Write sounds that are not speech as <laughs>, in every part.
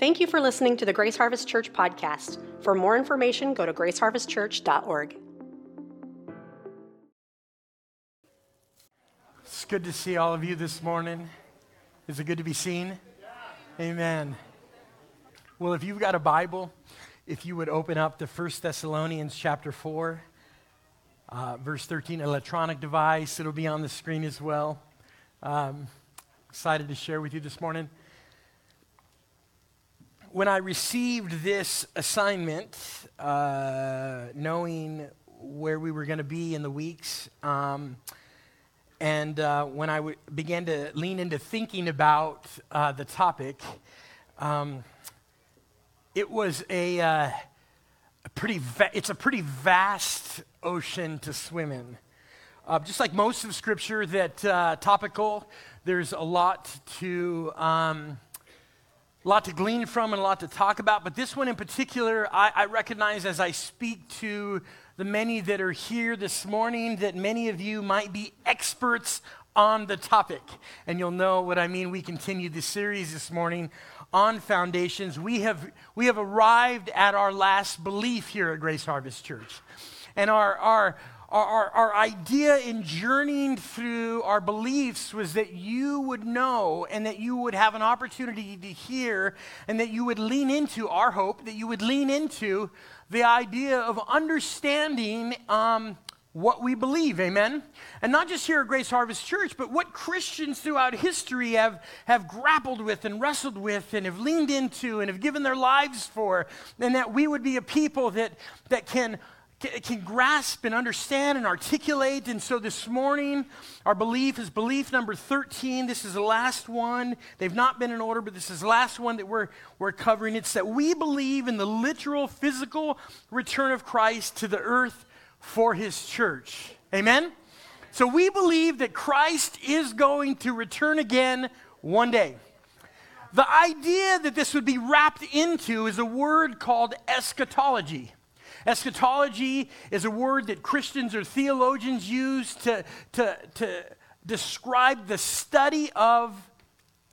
Thank you for listening to the Grace Harvest Church podcast. For more information, go to graceharvestchurch.org. It's good to see all of you this morning. Is it good to be seen? Amen. Well, if you've got a Bible, if you would open up to 1 Thessalonians chapter 4, uh, verse 13, electronic device, it'll be on the screen as well. Um, excited to share with you this morning when I received this assignment, uh, knowing where we were going to be in the weeks, um, and uh, when I w- began to lean into thinking about uh, the topic, um, it was a, uh, a pretty va- it's a pretty vast ocean to swim in. Uh, just like most of Scripture that uh, topical, there's a lot to. Um, a lot to glean from and a lot to talk about, but this one in particular, I, I, recognize as I speak to the many that are here this morning that many of you might be experts on the topic. And you'll know what I mean. We continue this series this morning on foundations. We have, we have arrived at our last belief here at Grace Harvest Church. And our, our, our, our, idea in journeying through our beliefs was that you would know and that you would have an opportunity to hear and that you would lean into our hope, that you would lean into the idea of understanding um, what we believe, amen? And not just here at Grace Harvest Church, but what Christians throughout history have, have grappled with and wrestled with and have leaned into and have given their lives for, and that we would be a people that, that can can grasp and understand and articulate. And so this morning, our belief is belief number 13. This is the last one. They've not been in order, but this is the last one that we're, we're covering. It's that we believe in the literal, physical return of Christ to the earth for his church. Amen? So we believe that Christ is going to return again one day. The idea that this would be wrapped into is a word called eschatology. Eschatology is a word that Christians or theologians use to, to, to describe the study of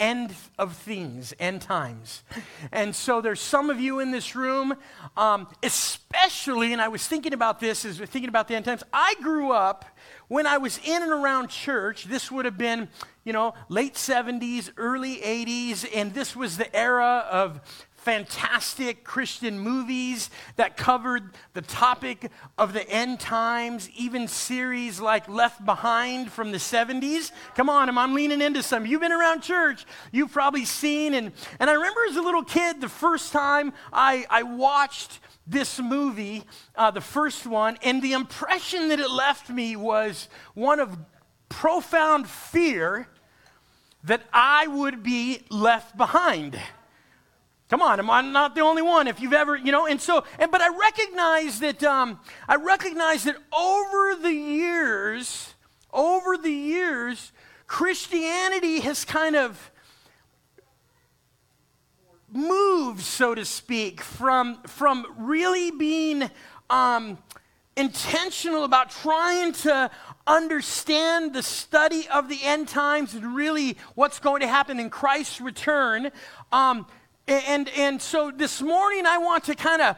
end of things, end times. And so there's some of you in this room, um, especially, and I was thinking about this as thinking about the end times. I grew up when I was in and around church. This would have been, you know, late 70s, early 80s, and this was the era of fantastic Christian movies that covered the topic of the end times, even series like Left Behind from the 70s. Come on, I'm leaning into some. You've been around church, you've probably seen. And, and I remember as a little kid, the first time I, I watched this movie, uh, the first one, and the impression that it left me was one of profound fear that I would be left behind. Come on, am I not the only one? If you've ever, you know, and so, and but I recognize that um, I recognize that over the years, over the years, Christianity has kind of moved, so to speak, from from really being um, intentional about trying to understand the study of the end times and really what's going to happen in Christ's return. Um, and, and so this morning, I want to kind of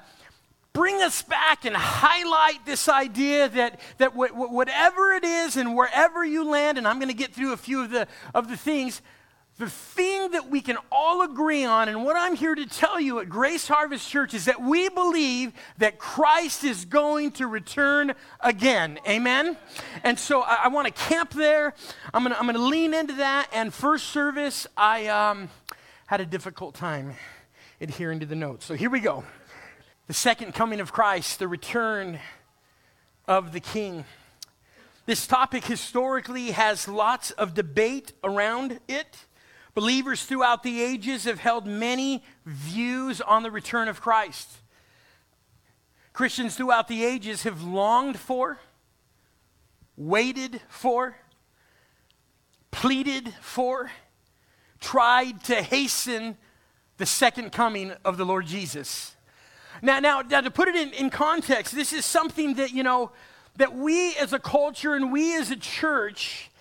bring us back and highlight this idea that, that whatever it is and wherever you land, and I'm going to get through a few of the, of the things, the thing that we can all agree on, and what I'm here to tell you at Grace Harvest Church is that we believe that Christ is going to return again. Amen? And so I, I want to camp there. I'm going to I'm going to lean into that. And first service, I. Um, had a difficult time adhering to the notes. So here we go. The second coming of Christ, the return of the King. This topic historically has lots of debate around it. Believers throughout the ages have held many views on the return of Christ. Christians throughout the ages have longed for, waited for, pleaded for, tried to hasten the second coming of the Lord Jesus. Now, now, now to put it in, in context, this is something that, you know, that we as a culture and we as a church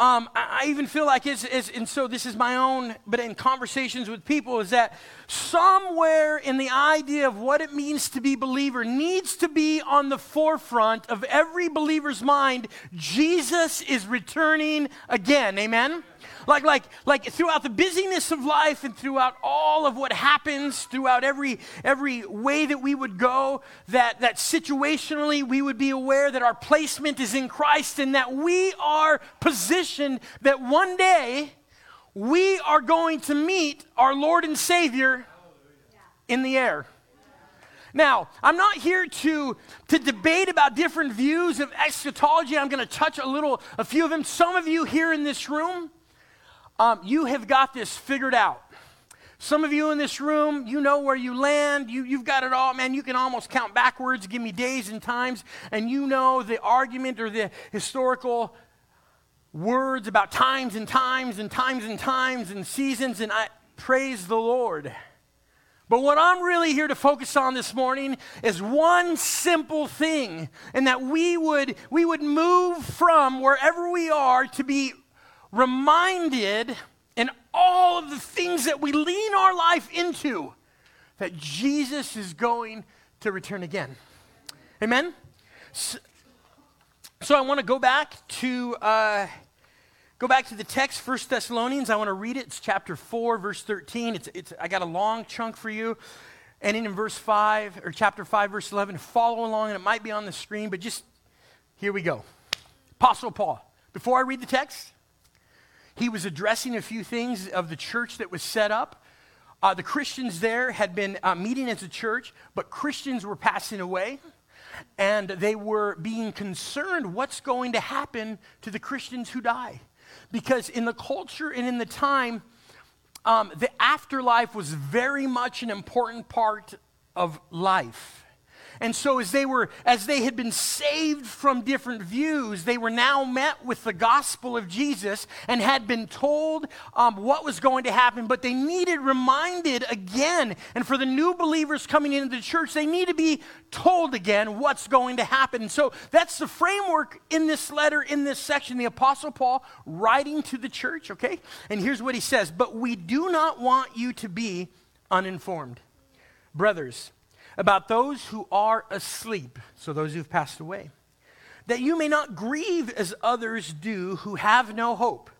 um, I, I, even feel like it's, it's, and so this is my own, but in conversations with people, is that somewhere in the idea of what it means to be believer needs to be on the forefront of every believer's mind. Jesus is returning again. Amen? Like, like, like throughout the busyness of life and throughout all of what happens, throughout every, every way that we would go, that, that situationally we would be aware that our placement is in Christ and that we are positioned that one day we are going to meet our Lord and Savior in the air. Now, I'm not here to, to debate about different views of eschatology. I'm going to touch a little, a few of them. Some of you here in this room, um, you have got this figured out. Some of you in this room, you know where you land. You, you've got it all, man. You can almost count backwards, give me days and times, and you know the argument or the historical words about times and times and times and times and seasons, and I praise the Lord. But what I'm really here to focus on this morning is one simple thing, and that we would, we would move from wherever we are to be reminded in all of the things that we lean our life into that Jesus is going to return again. Amen? So, so I want to go back to. Uh, Go back to the text, 1 Thessalonians. I want to read it. It's chapter 4, verse 13. It's, it's, I got a long chunk for you. And in verse 5, or chapter 5, verse 11, follow along, and it might be on the screen, but just here we go. Apostle Paul. Before I read the text, he was addressing a few things of the church that was set up. Uh, the Christians there had been uh, meeting as a church, but Christians were passing away, and they were being concerned what's going to happen to the Christians who die. Because in the culture and in the time, um, the afterlife was very much an important part of life. And so as they were as they had been saved from different views, they were now met with the gospel of Jesus and had been told um, what was going to happen, but they needed reminded again. And for the new believers coming into the church, they need to be told again what's going to happen. So that's the framework in this letter, in this section, the Apostle Paul writing to the church, okay? And here's what he says But we do not want you to be uninformed. Brothers, about those who are asleep, so those who've passed away, that you may not grieve as others do who have no hope.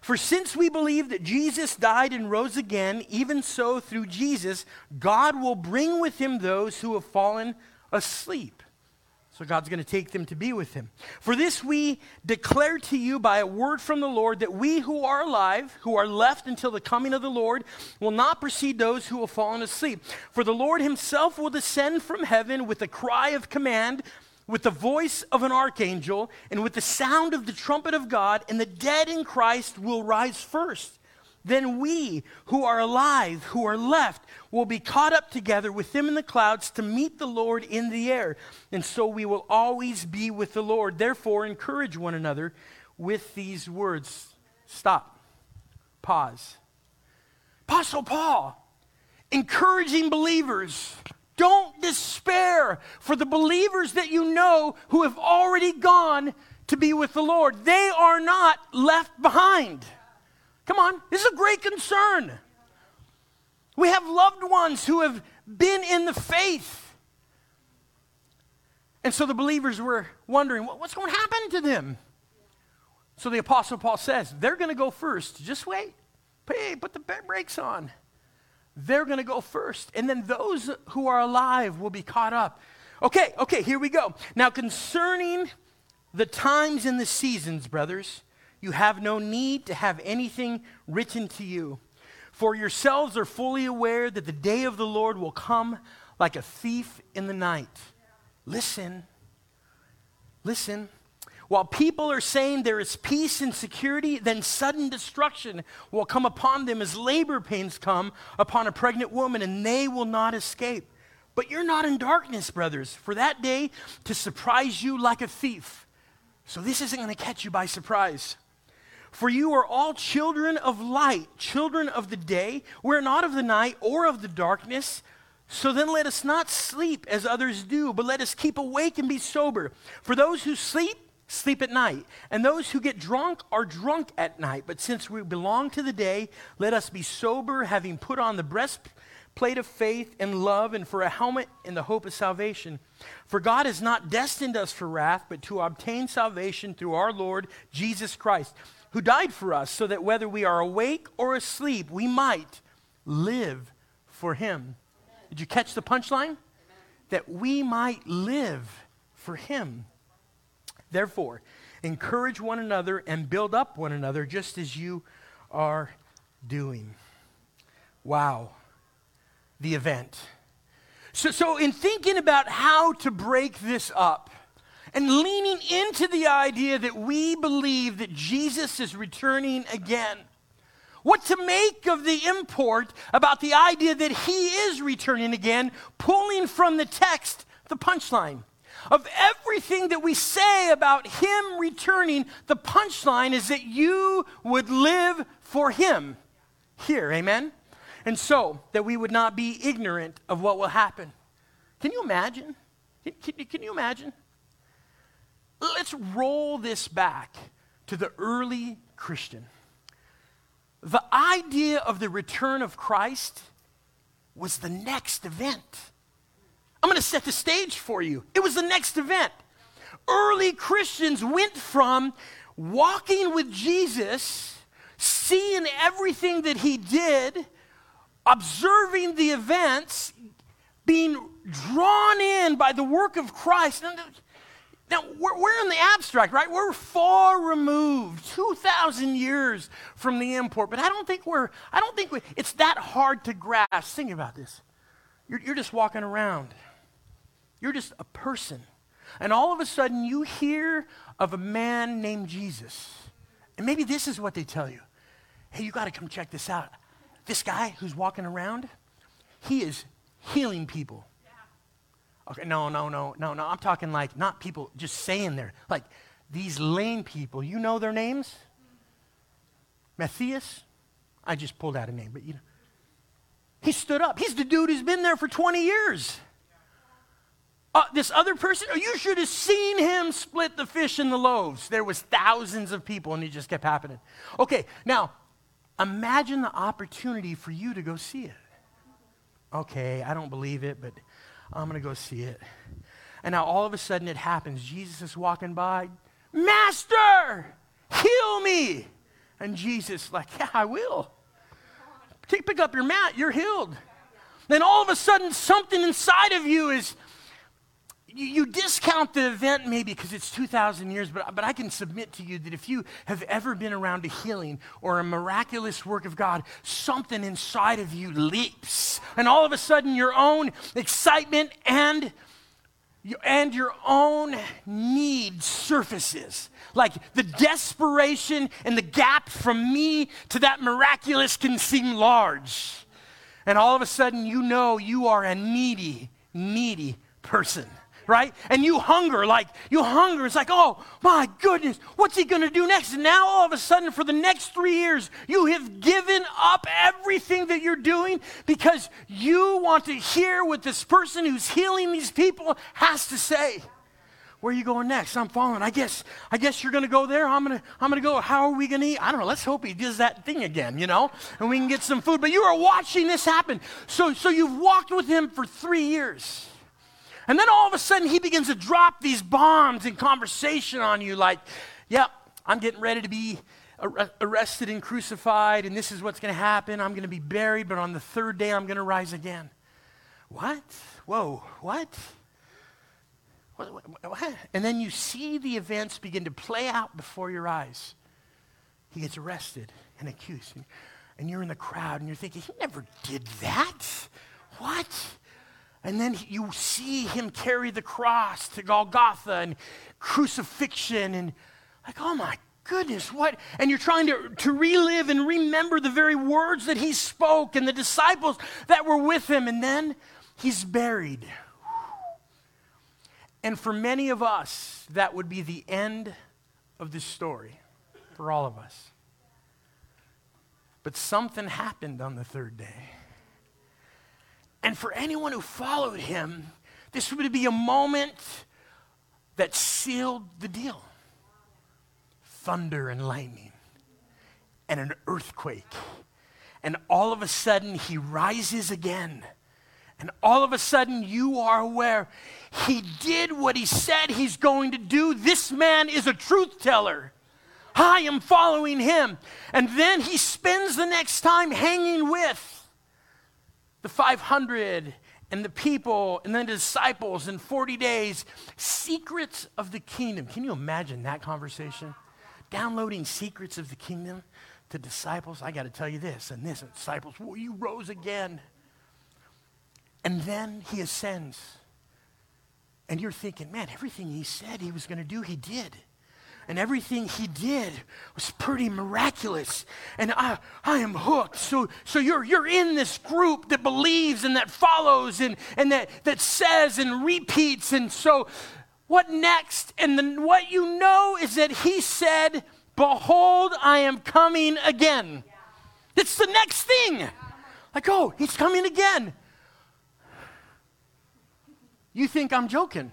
For since we believe that Jesus died and rose again, even so through Jesus, God will bring with him those who have fallen asleep. So God's going to take them to be with him. For this we declare to you by a word from the Lord that we who are alive, who are left until the coming of the Lord, will not precede those who have fallen asleep. For the Lord himself will descend from heaven with a cry of command, with the voice of an archangel, and with the sound of the trumpet of God, and the dead in Christ will rise first. Then we who are alive, who are left, will be caught up together with them in the clouds to meet the Lord in the air. And so we will always be with the Lord. Therefore, encourage one another with these words. Stop. Pause. Apostle Paul, encouraging believers. Don't despair for the believers that you know who have already gone to be with the Lord. They are not left behind. Come on, this is a great concern. We have loved ones who have been in the faith. And so the believers were wondering, what's going to happen to them? So the Apostle Paul says, they're going to go first. Just wait. Hey, put the brakes on. They're going to go first. And then those who are alive will be caught up. Okay, okay, here we go. Now, concerning the times and the seasons, brothers, you have no need to have anything written to you. For yourselves are fully aware that the day of the Lord will come like a thief in the night. Listen, listen. While people are saying there is peace and security, then sudden destruction will come upon them as labor pains come upon a pregnant woman, and they will not escape. But you're not in darkness, brothers, for that day to surprise you like a thief. So this isn't going to catch you by surprise. For you are all children of light, children of the day. We're not of the night or of the darkness. So then let us not sleep as others do, but let us keep awake and be sober. For those who sleep, sleep at night. And those who get drunk are drunk at night. But since we belong to the day, let us be sober, having put on the breastplate of faith and love, and for a helmet in the hope of salvation. For God has not destined us for wrath, but to obtain salvation through our Lord Jesus Christ, who died for us, so that whether we are awake or asleep, we might live for him. Did you catch the punchline? That we might live for him. Therefore, encourage one another and build up one another just as you are doing. Wow, the event. So, so in thinking about how to break this up, and leaning into the idea that we believe that Jesus is returning again. What to make of the import about the idea that he is returning again, pulling from the text the punchline. Of everything that we say about him returning, the punchline is that you would live for him here. Amen? And so that we would not be ignorant of what will happen. Can you imagine? Can, can, can you imagine? Let's roll this back to the early Christian. The idea of the return of Christ was the next event. I'm going to set the stage for you. It was the next event. Early Christians went from walking with Jesus, seeing everything that he did, observing the events, being drawn in by the work of Christ. Now, we're, we're, in the abstract, right? We're far removed, 2,000 years from the import, but I don't think we're, I don't think we, it's that hard to grasp. Think about this. You're, you're just walking around. You're just a person. And all of a sudden, you hear of a man named Jesus. And maybe this is what they tell you hey, you got to come check this out. This guy who's walking around, he is healing people. Okay, no, no, no, no, no. I'm talking like not people just saying there. Like these lame people, you know their names? Matthias? I just pulled out a name, but you know. He stood up. He's the dude who's been there for 20 years. Uh, this other person, oh, you should have seen him split the fish and the loaves. There was thousands of people, and it just kept happening. Okay, now imagine the opportunity for you to go see it. Okay, I don't believe it, but I'm going to go see it. And now all of a sudden it happens. Jesus is walking by. Master, heal me. And Jesus, like, yeah, I will. Pick up your mat, you're healed. Then all of a sudden, something inside of you is you, you discount the event maybe because it's 2,000 years, but, but I can submit to you that if you have ever been around a healing or a miraculous work of God, something inside of you leaps. And all of a sudden, your own excitement and and your own need surfaces. Like the desperation and the gap from me to that miraculous can seem large. And all of a sudden, you know you are a needy, needy person right? And you hunger, like you hunger. It's like, oh my goodness, what's he going to do next? And now all of a sudden, for the next three years, you have given up everything that you're doing because you want to hear what this person who's healing these people has to say. Where are you going next? I'm following. I guess I guess you're going to go there. I'm going to I'm going to go. How are we going to eat? I don't know. Let's hope he does that thing again, you know, and we can get some food. But you are watching this happen. So so you've walked with him for 3 years. And then all of a sudden, he begins to drop these bombs in conversation on you like, yep, I'm getting ready to be arrested and crucified, and this is what's going to happen. I'm going to be buried, but on the third day, I'm going to rise again. What? Whoa, what? What, what? what? And then you see the events begin to play out before your eyes. He gets arrested and accused, and you're in the crowd, and you're thinking, he never did that. What? And then you see him carry the cross to Golgotha and crucifixion and like, oh my goodness, what? And you're trying to, to relive and remember the very words that he spoke and the disciples that were with him. And then he's buried. And for many of us, that would be the end of the story for all of us. But something happened on the third day. And for anyone who followed him, this would be a moment that sealed the deal. thunder and lightning and an earthquake. And all of a sudden, he rises again. And all of a sudden, you are aware he did what he said he's going to do. This man is a truth teller. I am following him. And then he spends the next time hanging with the 500 and the people and then the disciples in 40 days. Secrets of the kingdom. Can you imagine that conversation? Downloading secrets of the kingdom to disciples. I got to tell you this and this. And disciples, well, you rose again. And then he ascends. And you're thinking, man, everything he said he was going to do, he did and everything he did was pretty miraculous. And I, I am hooked. So, so you're, you're in this group that believes and that follows and, and that, that says and repeats. And so, what next? And then what you know is that he said, Behold, I am coming again. It's the next thing. Like, oh, he's coming again. You think I'm joking?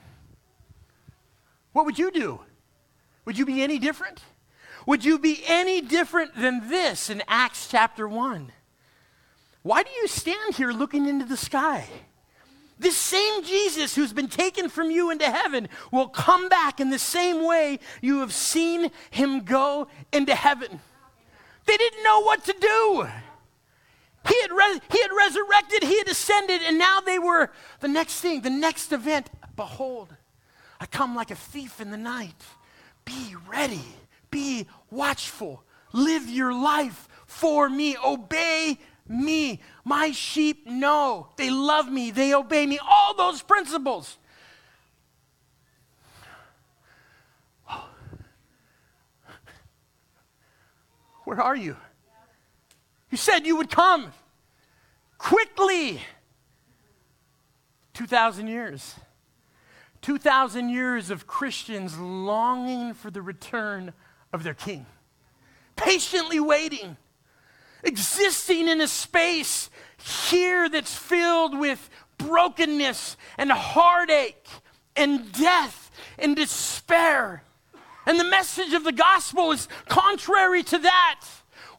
What would you do? Would you be any different? Would you be any different than this in Acts chapter 1? Why do you stand here looking into the sky? This same Jesus who's been taken from you into heaven will come back in the same way you have seen him go into heaven. They didn't know what to do. He had, re- he had resurrected, he had ascended, and now they were the next thing, the next event. Behold, I come like a thief in the night. Be ready, be watchful, live your life for me, obey me. My sheep know, they love me, they obey me. All those principles. Where are you? You said you would come quickly. 2,000 years. 2,000 years of Christians longing for the return of their king, patiently waiting, existing in a space here that's filled with brokenness and heartache and death and despair. And the message of the gospel is contrary to that.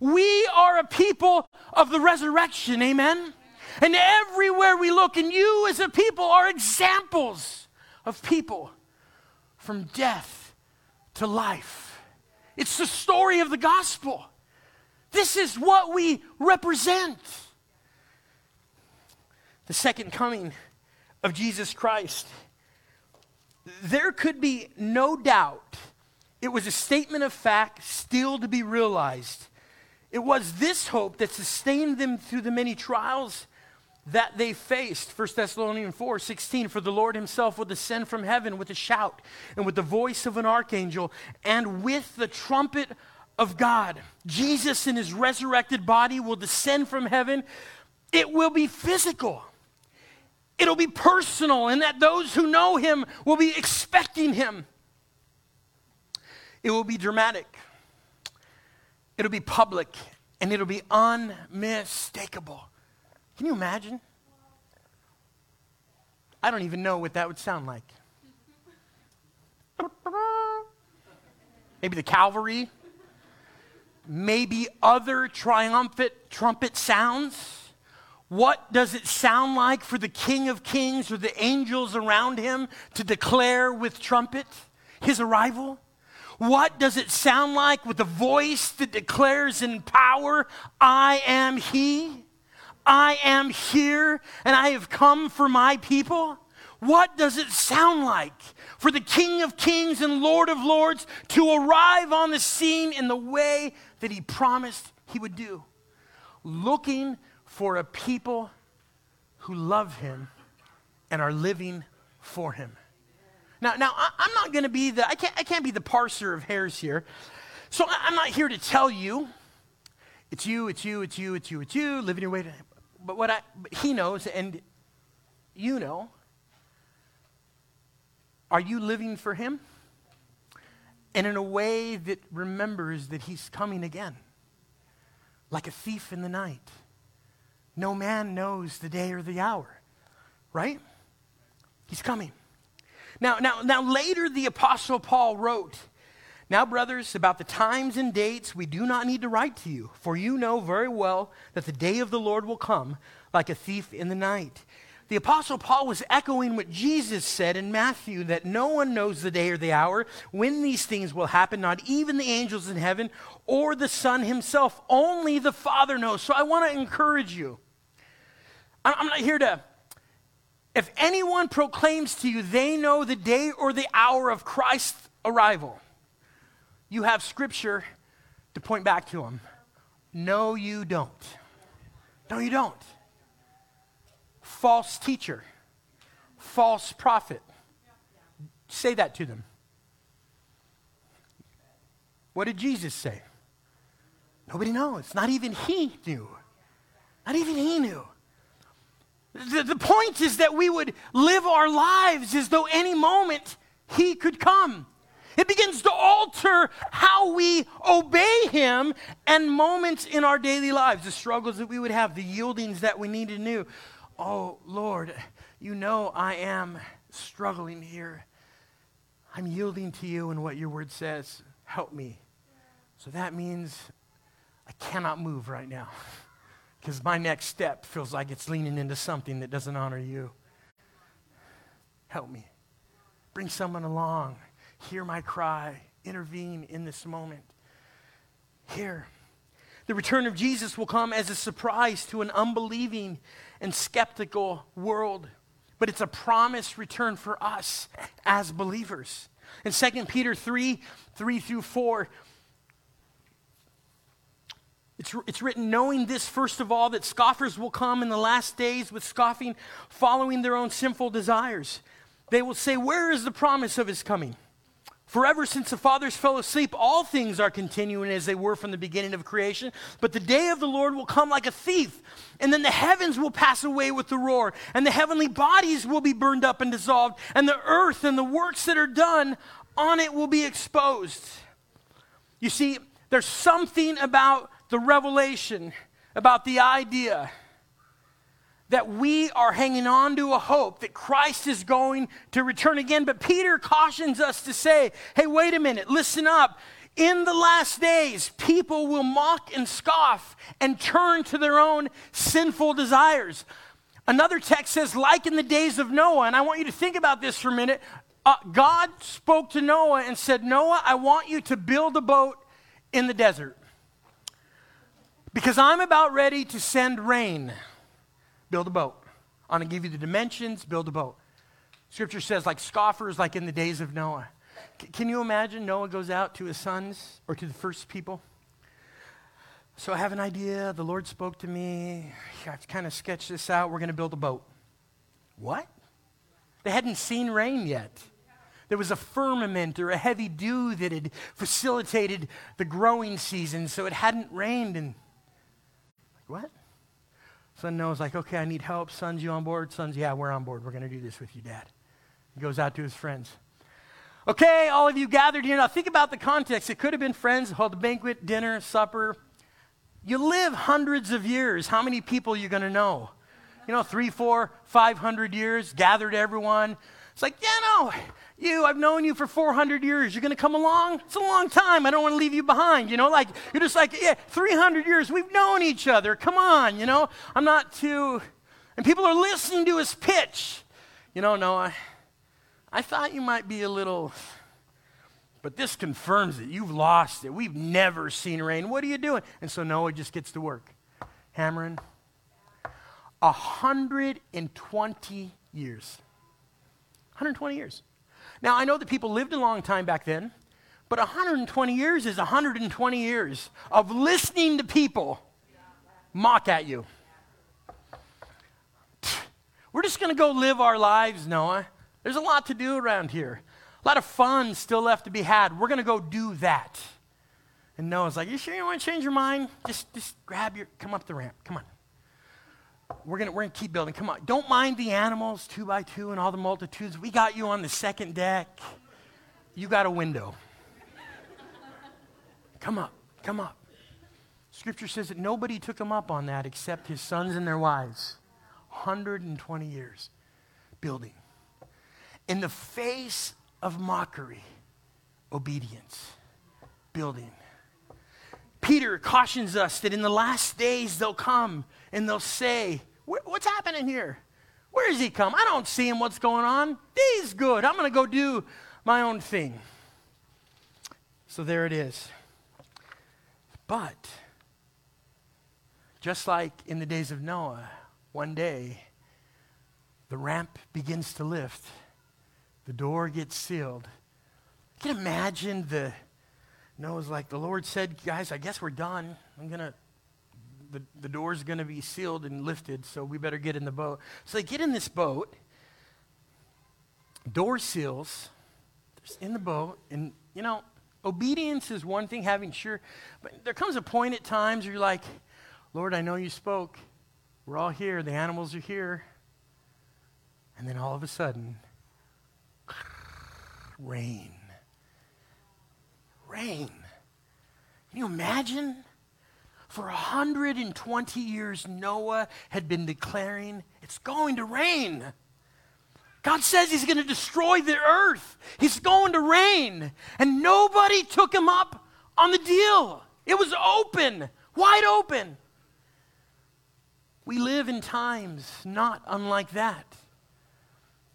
We are a people of the resurrection, amen? And everywhere we look, and you as a people are examples of people from death to life. It's the story of the gospel. This is what we represent. The second coming of Jesus Christ. There could be no doubt it was a statement of fact still to be realized. It was this hope that sustained them through the many trials that they faced. 1 Thessalonians 4 16, for the Lord himself will descend from heaven with a shout and with the voice of an archangel and with the trumpet of God. Jesus in his resurrected body will descend from heaven. It will be physical. It'll be personal, and that those who know him will be expecting him. It will be dramatic. It'll be public, and it'll be unmistakable. Can you imagine? I don't even know what that would sound like. Maybe the cavalry. Maybe other triumphant trumpet sounds. What does it sound like for the King of Kings or the angels around him to declare with trumpet his arrival? What does it sound like with a voice that declares in power, I am He? I am here and I have come for my people? What does it sound like for the King of Kings and Lord of Lords to arrive on the scene in the way that he promised he would do? Looking for a people who love him and are living for him. Now, now I, am not going to be the, I can't, I can't be the parser of hairs here. So I'm not here to tell you, it's you, it's you, it's you, it's you, it's you, living your way to but what I, but he knows, and you know, are you living for him? And in a way that remembers that he's coming again, like a thief in the night. No man knows the day or the hour, right? He's coming. Now, now, now later the apostle Paul wrote, Now, brothers, about the times and dates, we do not need to write to you, for you know very well that the day of the Lord will come like a thief in the night. The Apostle Paul was echoing what Jesus said in Matthew that no one knows the day or the hour when these things will happen, not even the angels in heaven or the Son himself. Only the Father knows. So I want to encourage you. I'm not here to, if anyone proclaims to you they know the day or the hour of Christ's arrival, you have scripture to point back to them. No, you don't. No, you don't. False teacher, false prophet. Say that to them. What did Jesus say? Nobody knows. Not even he knew. Not even he knew. The, the point is that we would live our lives as though any moment he could come. It begins to alter how we obey Him and moments in our daily lives, the struggles that we would have, the yieldings that we need to do. Oh, Lord, you know I am struggling here. I'm yielding to you and what your word says. Help me. So that means I cannot move right now <laughs> because my next step feels like it's leaning into something that doesn't honor you. Help me. Bring someone along Hear my cry. Intervene in this moment. Here. The return of Jesus will come as a surprise to an unbelieving and skeptical world, but it's a promised return for us as believers. In 2 Peter 3 3 through 4, it's, it's written, knowing this, first of all, that scoffers will come in the last days with scoffing, following their own sinful desires. They will say, Where is the promise of his coming? Forever since the fathers fell asleep, all things are continuing as they were from the beginning of creation. But the day of the Lord will come like a thief, and then the heavens will pass away with the roar, and the heavenly bodies will be burned up and dissolved, and the earth and the works that are done on it will be exposed. You see, there's something about the revelation, about the idea that we are hanging on to a hope that Christ is going to return again. But Peter cautions us to say, hey, wait a minute, listen up. In the last days, people will mock and scoff and turn to their own sinful desires. Another text says, like in the days of Noah, and I want you to think about this for a minute. Uh, God spoke to Noah and said, Noah, I want you to build a boat in the desert because I'm about ready to send rain build a boat. I'm going to give you the dimensions, build a boat. Scripture says, like scoffers, like in the days of Noah. C- can you imagine Noah goes out to his sons or to the first people? So I have an idea. The Lord spoke to me. I've kind of sketched this out. We're going to build a boat. What? They hadn't seen rain yet. There was a firmament or a heavy dew that had facilitated the growing season, so it hadn't rained. And, like, what? Son knows, like, okay, I need help. Son's, you on board? Son's, yeah, we're on board. We're going to do this with you, Dad. He goes out to his friends. Okay, all of you gathered here. Now think about the context. It could have been friends, held a banquet, dinner, supper. You live hundreds of years. How many people are you going to know? You know, three, four, five hundred years, gathered everyone. It's like, yeah, no, you, I've known you for 400 years. You're going to come along? It's a long time. I don't want to leave you behind. You know, like, you're just like, yeah, 300 years. We've known each other. Come on, you know. I'm not too. And people are listening to his pitch. You know, Noah, I thought you might be a little. But this confirms it. You've lost it. We've never seen rain. What are you doing? And so Noah just gets to work, hammering. 120 years. 120 years. Now, I know that people lived a long time back then, but 120 years is 120 years of listening to people mock at you. We're just going to go live our lives, Noah. There's a lot to do around here. A lot of fun still left to be had. We're going to go do that. And Noah's like, You sure you want to change your mind? Just, just grab your, come up the ramp. Come on. We're gonna we're gonna keep building. Come on. Don't mind the animals, two by two, and all the multitudes. We got you on the second deck. You got a window. come up. Come up. Scripture says that nobody took him up on that except his sons and their wives. 120 years building. In the face of mockery, obedience. building. Peter cautions us that in the last days they'll come and they'll say, What's happening here? Where has he come? I don't see him. What's going on? He's good. I'm going to go do my own thing. So there it is. But, just like in the days of Noah, one day the ramp begins to lift, the door gets sealed. You can imagine the Noah's like, the Lord said, guys, I guess we're done. I'm going to, the, the door's going to be sealed and lifted, so we better get in the boat. So they get in this boat, door seals, in the boat, and, you know, obedience is one thing, having sure, but there comes a point at times where you're like, Lord, I know you spoke. We're all here. The animals are here. And then all of a sudden, rain rain. Can you imagine? For 120 years, Noah had been declaring, it's going to rain. God says he's going to destroy the earth. He's going to rain. And nobody took him up on the deal. It was open, wide open. We live in times not unlike that.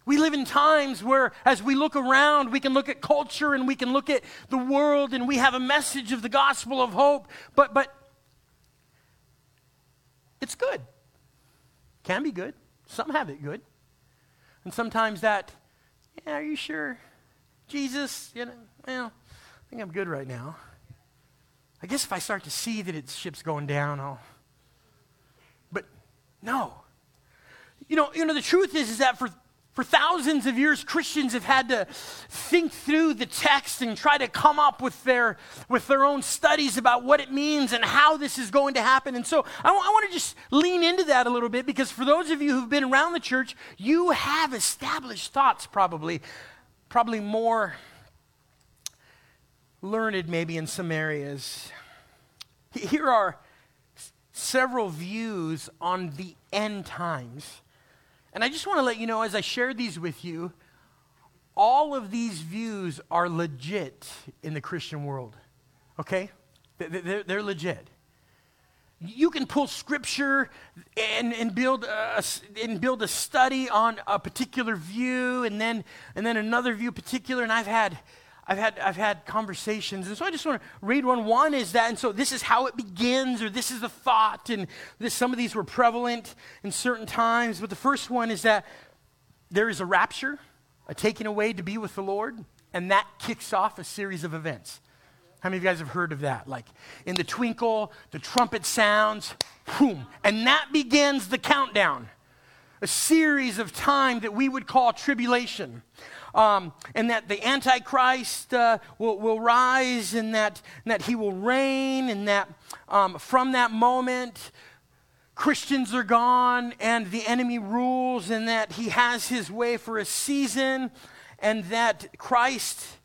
We live in times where, as we look around, we can look at culture and we can look at the world and we have a message of the gospel of hope, but, but it's good. Can be good. Some have it good. And sometimes that, yeah, are you sure? Jesus, you know, well, I think I'm good right now. I guess if I start to see that its ship's going down, I'll. But no. You know, you know, the truth is, is that for for thousands of years, Christians have had to think through the text and try to come up with their, with their own studies about what it means and how this is going to happen. And so I, w- I want to just lean into that a little bit because for those of you who've been around the church, you have established thoughts probably, probably more learned maybe in some areas. Here are several views on the end times and I just want to let you know as I share these with you, all of these views are legit in the Christian world. Okay? They're, they're legit. You can pull scripture and, and, build a, and build a study on a particular view and then, and then another view particular. And I've had I've had, I've had conversations. And so I just want to read one. One is that, and so this is how it begins, or this is the thought, and this, some of these were prevalent in certain times. But the first one is that there is a rapture, a taking away to be with the Lord, and that kicks off a series of events. How many of you guys have heard of that? Like in the twinkle, the trumpet sounds, boom, and that begins the countdown. A series of time that we would call tribulation um, and that the Antichrist uh, will, will rise, and that, and that he will reign, and that um, from that moment, Christians are gone, and the enemy rules, and that he has his way for a season, and that Christ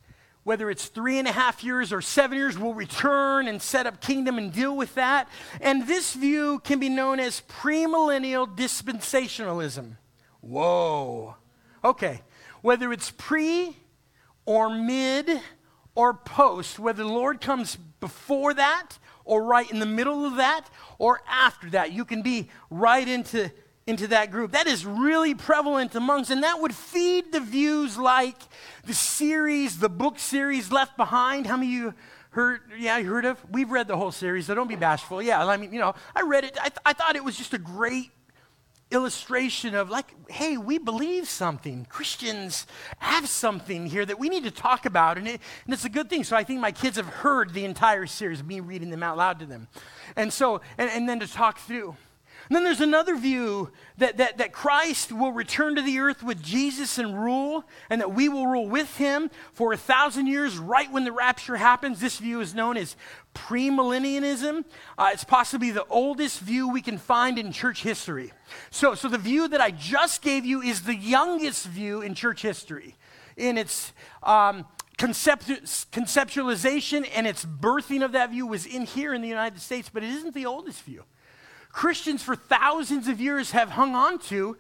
whether it's three and a half years or seven years, will return and set up kingdom and deal with that. And this view can be known as premillennial dispensationalism. Whoa. Okay, whether it's pre or mid or post, whether the Lord comes before that or right in the middle of that or after that. You can be right into, into that group. That is really prevalent amongst, and that would feed the views like the series, the book series Left Behind. How many of you heard? Yeah, you heard of? We've read the whole series, so don't be bashful. Yeah, I mean, you know, I read it. I, th- I thought it was just a great illustration of like, hey, we believe something. Christians have something here that we need to talk about, and, it, and it's a good thing. So I think my kids have heard the entire series, me reading them out loud to them. And so, and, and then to talk through. And then there's another view that, that, that Christ will return to the earth with Jesus and rule, and that we will rule with him for a thousand years right when the rapture happens. This view is known as premillennialism. Uh, it's possibly the oldest view we can find in church history. So, so the view that I just gave you is the youngest view in church history. In its um, conceptualization and its birthing of that view was in here in the United States, but it isn't the oldest view. Christians for thousands of years have hung on to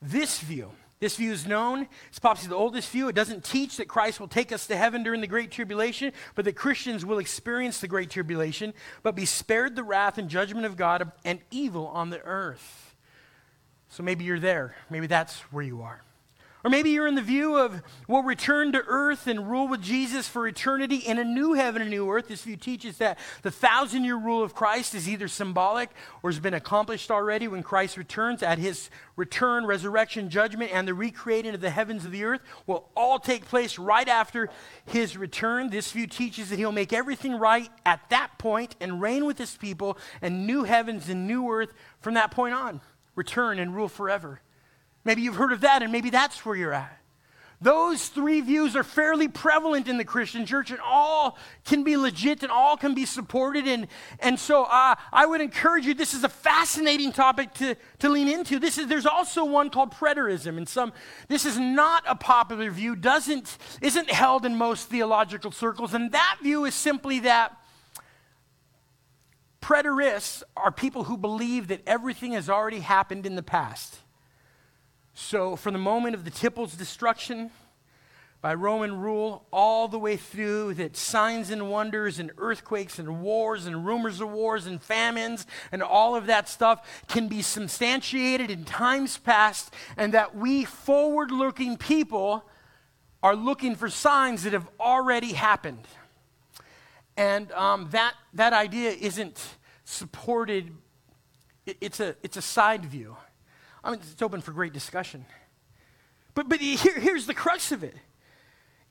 this view. This view is known. It's possibly the oldest view. It doesn't teach that Christ will take us to heaven during the Great Tribulation, but that Christians will experience the Great Tribulation, but be spared the wrath and judgment of God and evil on the earth. So maybe you're there. Maybe that's where you are. Or maybe you're in the view of we'll return to earth and rule with Jesus for eternity in a new heaven and new earth. This view teaches that the thousand year rule of Christ is either symbolic or has been accomplished already when Christ returns. At his return, resurrection, judgment, and the recreating of the heavens of the earth will all take place right after his return. This view teaches that he'll make everything right at that point and reign with his people and new heavens and new earth from that point on. Return and rule forever. Maybe you've heard of that, and maybe that's where you're at. Those three views are fairly prevalent in the Christian church, and all can be legit and all can be supported. And, and so uh, I would encourage you, this is a fascinating topic to, to lean into. This is, there's also one called preterism. And some, this is not a popular view, doesn't, isn't held in most theological circles. And that view is simply that preterists are people who believe that everything has already happened in the past. So, from the moment of the temple's destruction by Roman rule, all the way through that signs and wonders and earthquakes and wars and rumors of wars and famines and all of that stuff can be substantiated in times past, and that we forward looking people are looking for signs that have already happened. And um, that, that idea isn't supported, it, it's, a, it's a side view. I mean, it's open for great discussion. But, but here, here's the crux of it.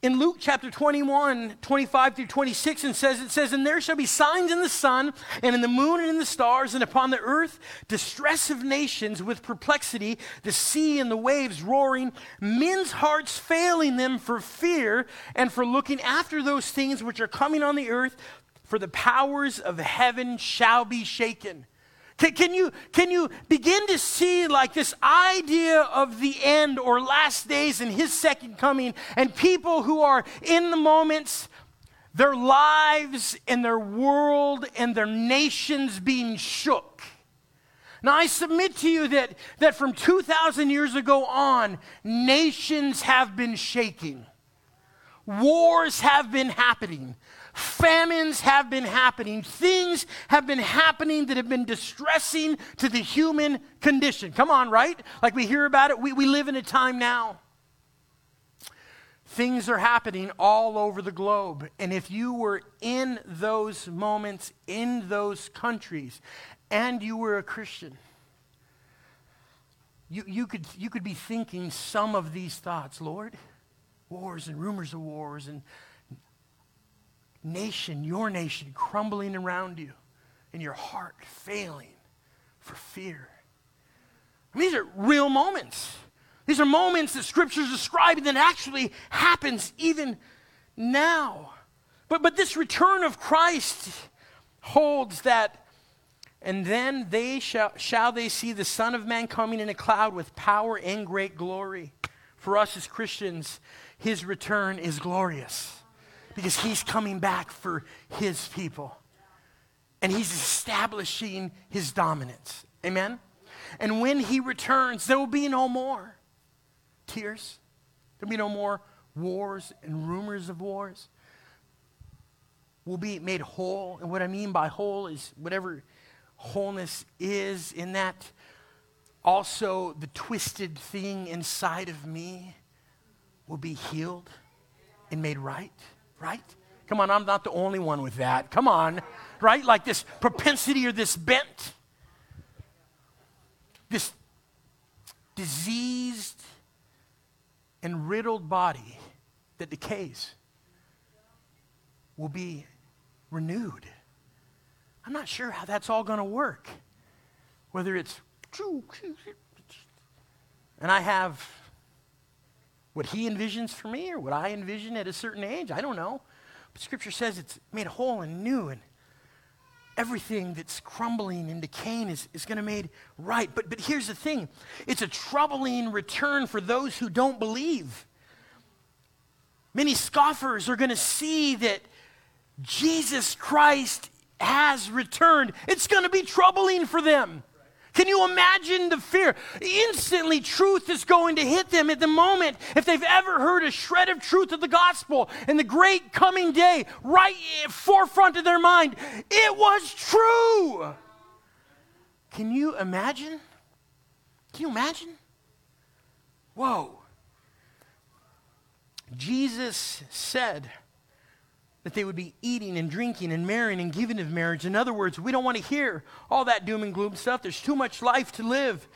In Luke chapter 21, 25 through 26, and says, it says, And there shall be signs in the sun, and in the moon, and in the stars, and upon the earth distress of nations with perplexity, the sea and the waves roaring, men's hearts failing them for fear, and for looking after those things which are coming on the earth, for the powers of heaven shall be shaken. Can, can, you, can you begin to see like this idea of the end or last days and his second coming and people who are in the moments, their lives and their world and their nations being shook? Now, I submit to you that, that from 2,000 years ago on, nations have been shaking. Wars have been happening. Famines have been happening. Things have been happening that have been distressing to the human condition. Come on, right? Like we hear about it. We, we live in a time now. Things are happening all over the globe. And if you were in those moments, in those countries, and you were a Christian, you, you, could, you could be thinking some of these thoughts Lord, wars and rumors of wars and nation, your nation, crumbling around you, and your heart failing for fear. I mean, these are real moments. These are moments that Scripture is describing that actually happens even now. But, but this return of Christ holds that, and then they shall, shall they see the Son of Man coming in a cloud with power and great glory. For us as Christians, his return is glorious because he's coming back for his people. And he's establishing his dominance. Amen? And when he returns, there will be no more tears. There'll be no more wars and rumors of wars. We'll be made whole. And what I mean by whole is whatever wholeness is in that. Also, the twisted thing inside of me will be healed and made right right? Come on, I'm not the only one with that. Come on, right? Like this propensity or this bent, this diseased and riddled body that decays will be renewed. I'm not sure how that's all going to work. Whether it's, and I have what he envisions for me or what I envision at a certain age, I don't know. But Scripture says it's made whole and new, and everything that's crumbling and decaying is, is going to made right. But, but here's the thing it's a troubling return for those who don't believe. Many scoffers are going to see that Jesus Christ has returned. It's going to be troubling for them. Can you imagine the fear? Instantly, truth is going to hit them at the moment. If they've ever heard a shred of truth of the gospel in the great coming day, right forefront of their mind, it was true. Can you imagine? Can you imagine? Whoa. Jesus said, that they would be eating and drinking and marrying and giving of marriage. In other words, we don't want to hear all that doom and gloom stuff. There's too much life to live.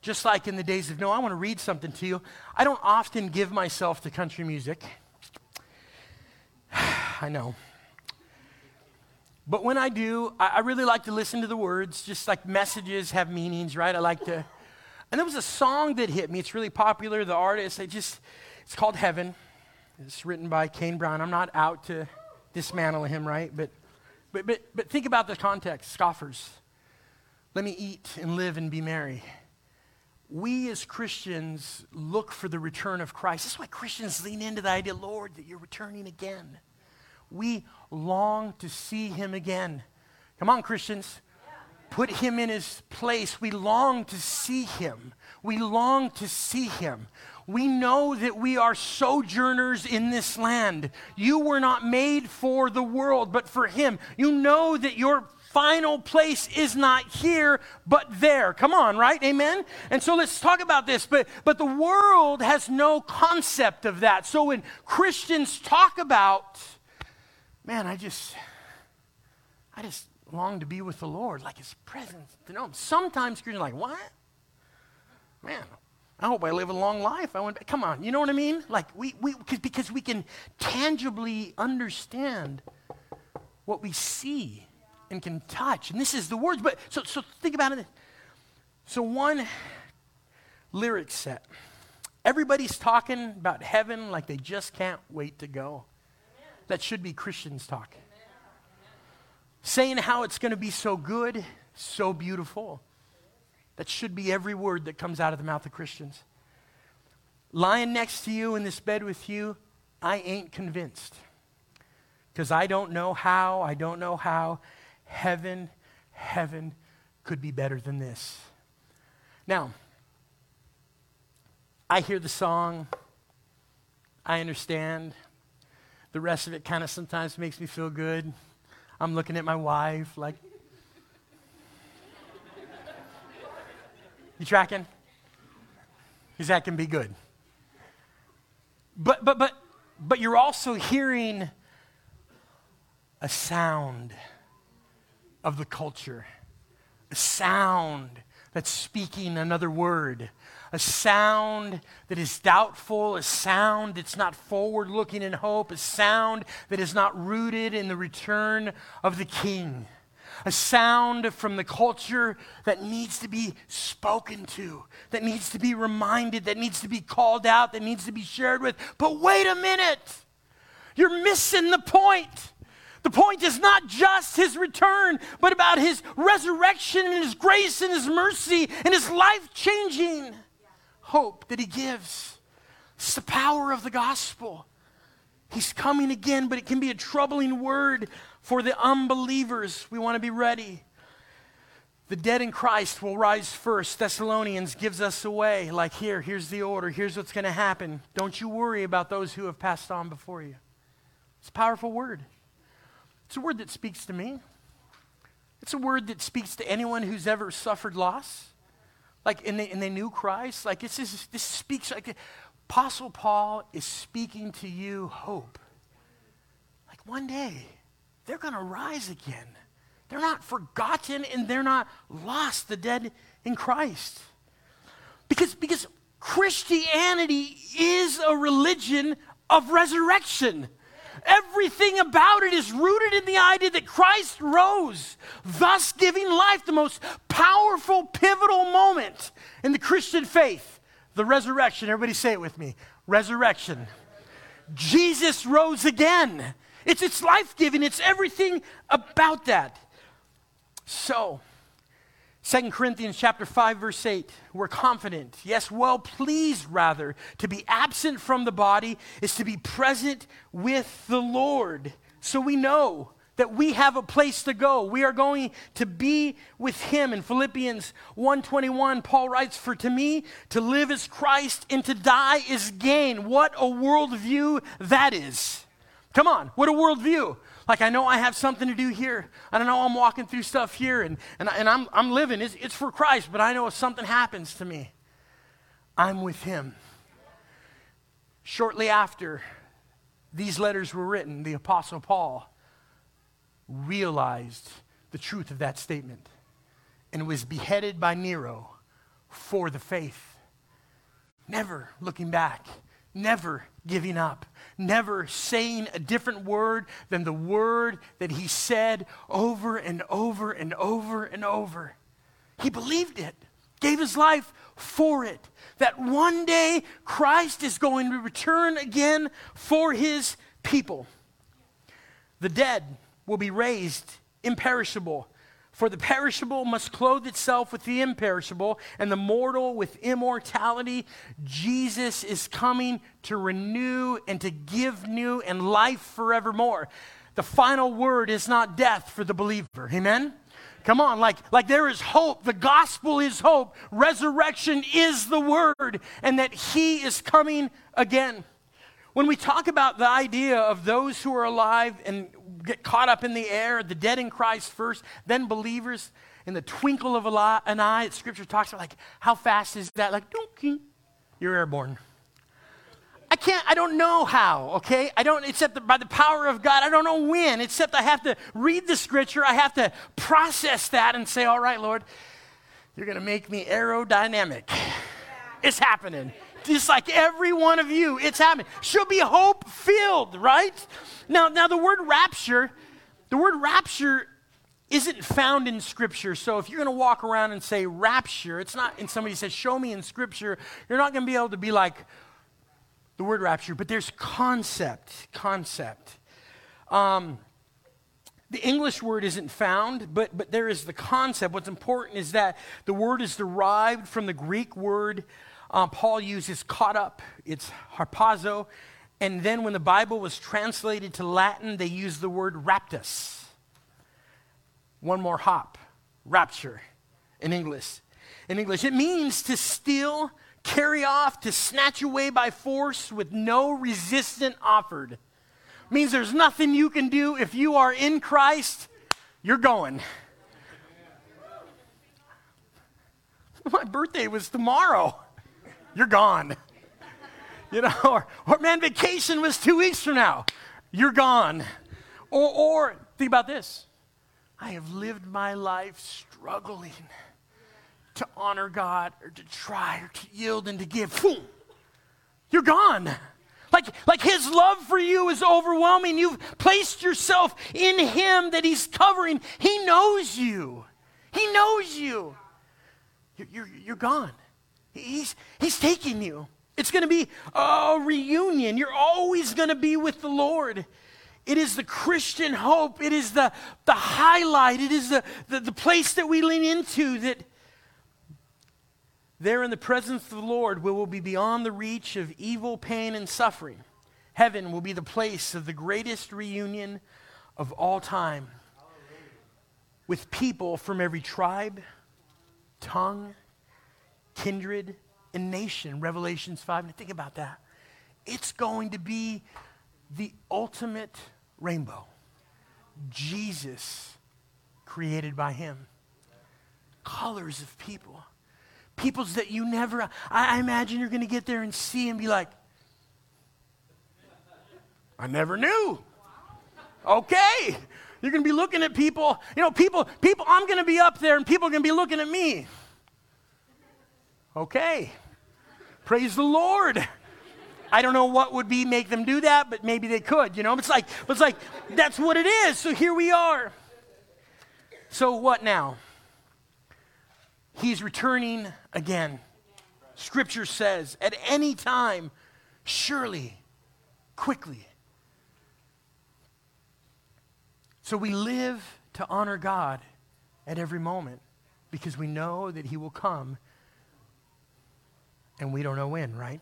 Just like in the days of Noah, I want to read something to you. I don't often give myself to country music. <sighs> I know. But when I do, I, I really like to listen to the words, just like messages have meanings, right? I like to. And there was a song that hit me. It's really popular. The artist, I just, it's called Heaven. It's written by Kane Brown. I'm not out to dismantle him, right? But, but, but, but think about the context scoffers. Let me eat and live and be merry. We as Christians look for the return of Christ. That's why Christians lean into the idea, Lord, that you're returning again. We long to see him again. Come on, Christians. Put him in his place. We long to see him. We long to see him we know that we are sojourners in this land. You were not made for the world, but for Him. You know that your final place is not here, but there. Come on, right? Amen? And so let's talk about this. But, but the world has no concept of that. So when Christians talk about, man, I just, I just long to be with the Lord, like His presence, to know Him. Sometimes Christians are like, what? Man, I hope I live a long life. I went, come on, you know what I mean? Like we, we because we can tangibly understand what we see and can touch. And this is the words. But so, so think about it. So one lyric set. Everybody's talking about heaven like they just can't wait to go. That should be Christians talk. Saying how it's going to be so good, so beautiful. That should be every word that comes out of the mouth of Christians. Lying next to you in this bed with you, I ain't convinced. Because I don't know how, I don't know how heaven, heaven could be better than this. Now, I hear the song, I understand. The rest of it kind of sometimes makes me feel good. I'm looking at my wife like, You tracking? Because that can be good. But, but, but, but you're also hearing a sound of the culture, a sound that's speaking another word, a sound that is doubtful, a sound that's not forward looking in hope, a sound that is not rooted in the return of the king a sound from the culture that needs to be spoken to, that needs to be reminded, that needs to be called out, that needs to be shared with. But wait a minute, you're missing the point. The point is not just his return, but about his resurrection and his grace and his mercy and his life changing hope that he gives. It's the power of the gospel. He's coming again, but it can be a troubling word for the unbelievers. We want to be ready. The dead in Christ will rise first. Thessalonians gives us away. Like, here, here's the order. Here's what's going to happen. Don't you worry about those who have passed on before you. It's a powerful word. It's a word that speaks to me. It's a word that speaks to anyone who's ever suffered loss. Like, and they, and they knew Christ. Like, this, is, this speaks like Apostle Paul is speaking to you hope. Like one day, they're going to rise again. They're not forgotten and they're not lost, the dead in Christ. Because, because Christianity is a religion of resurrection. Everything about it is rooted in the idea that Christ rose, thus giving life the most powerful, pivotal moment in the Christian faith. The resurrection. Everybody say it with me. Resurrection. Jesus rose again. It's, it's life giving, it's everything about that. So, 2 Corinthians chapter 5 verse 8 we're confident yes well pleased rather to be absent from the body is to be present with the Lord so we know that we have a place to go. We are going to be with him. In Philippians 1:21, Paul writes, "For to me to live is Christ and to die is gain." What a worldview that is. Come on, what a worldview. Like I know I have something to do here. I don't know I'm walking through stuff here and, and, and I'm, I'm living. It's, it's for Christ, but I know if something happens to me, I'm with him. Shortly after these letters were written, the Apostle Paul realized the truth of that statement and was beheaded by Nero for the faith. Never looking back, never giving up, never saying a different word than the word that he said over and over and over and over. He believed it, gave his life for it. That one day Christ is going to return again for his people. The dead will be raised imperishable. For the perishable must clothe itself with the imperishable, and the mortal with immortality. Jesus is coming to renew and to give new and life forevermore. The final word is not death for the believer. Amen? Come on, like, like there is hope. The gospel is hope. Resurrection is the word, and that he is coming again. When we talk about the idea of those who are alive and get caught up in the air, the dead in Christ first, then believers in the twinkle of an eye, Scripture talks about like how fast is that? Like, donkey, you're airborne. I can't, I don't know how, okay? I don't, except by the power of God, I don't know when, except I have to read the scripture, I have to process that and say, all right, Lord, you're gonna make me aerodynamic. It's happening just like every one of you, it's happening. She'll be hope filled, right? Now, now the word rapture, the word rapture isn't found in Scripture. So if you're going to walk around and say rapture, it's not, and somebody says, show me in Scripture, you're not going to be able to be like the word rapture, but there's concept, concept. Um, the English word isn't found, but, but there is the concept. What's important is that the word is derived from the Greek word um, Paul uses caught up, it's harpazo. And then when the Bible was translated to Latin, they used the word raptus. One more hop, rapture in English. In English, it means to steal, carry off, to snatch away by force with no resistance offered. means there's nothing you can do if you are in Christ, you're going. <laughs> My birthday was tomorrow you're gone. You know, <laughs> or, or man, vacation was two weeks from now. You're gone. Or, or think about this I have lived my life struggling to honor God or to try or to yield and to give. You're gone. Like, like his love for you is overwhelming. You've placed yourself in him that he's covering. He knows you. He knows you. You're, you're, you're gone. He's, he's taking you. It's going to be a reunion. You're always going to be with the Lord. It is the Christian hope. It is the, the highlight. It is the, the, the place that we lean into that there in the presence of the Lord we will be beyond the reach of evil, pain, and suffering. Heaven will be the place of the greatest reunion of all time with people from every tribe, tongue, kindred, and nation. Revelations 5. And think about that. It's going to be the ultimate rainbow. Jesus created by him. Colors of people. Peoples that you never, I, I imagine you're going to get there and see and be like, I never knew. Okay. You're going to be looking at people, you know, people, people, I'm going to be up there and people are going to be looking at me. Okay. Praise the Lord. I don't know what would be make them do that, but maybe they could, you know. It's like, it's like that's what it is. So here we are. So what now? He's returning again. Scripture says, at any time, surely, quickly. So we live to honor God at every moment because we know that He will come and we don't know when, right?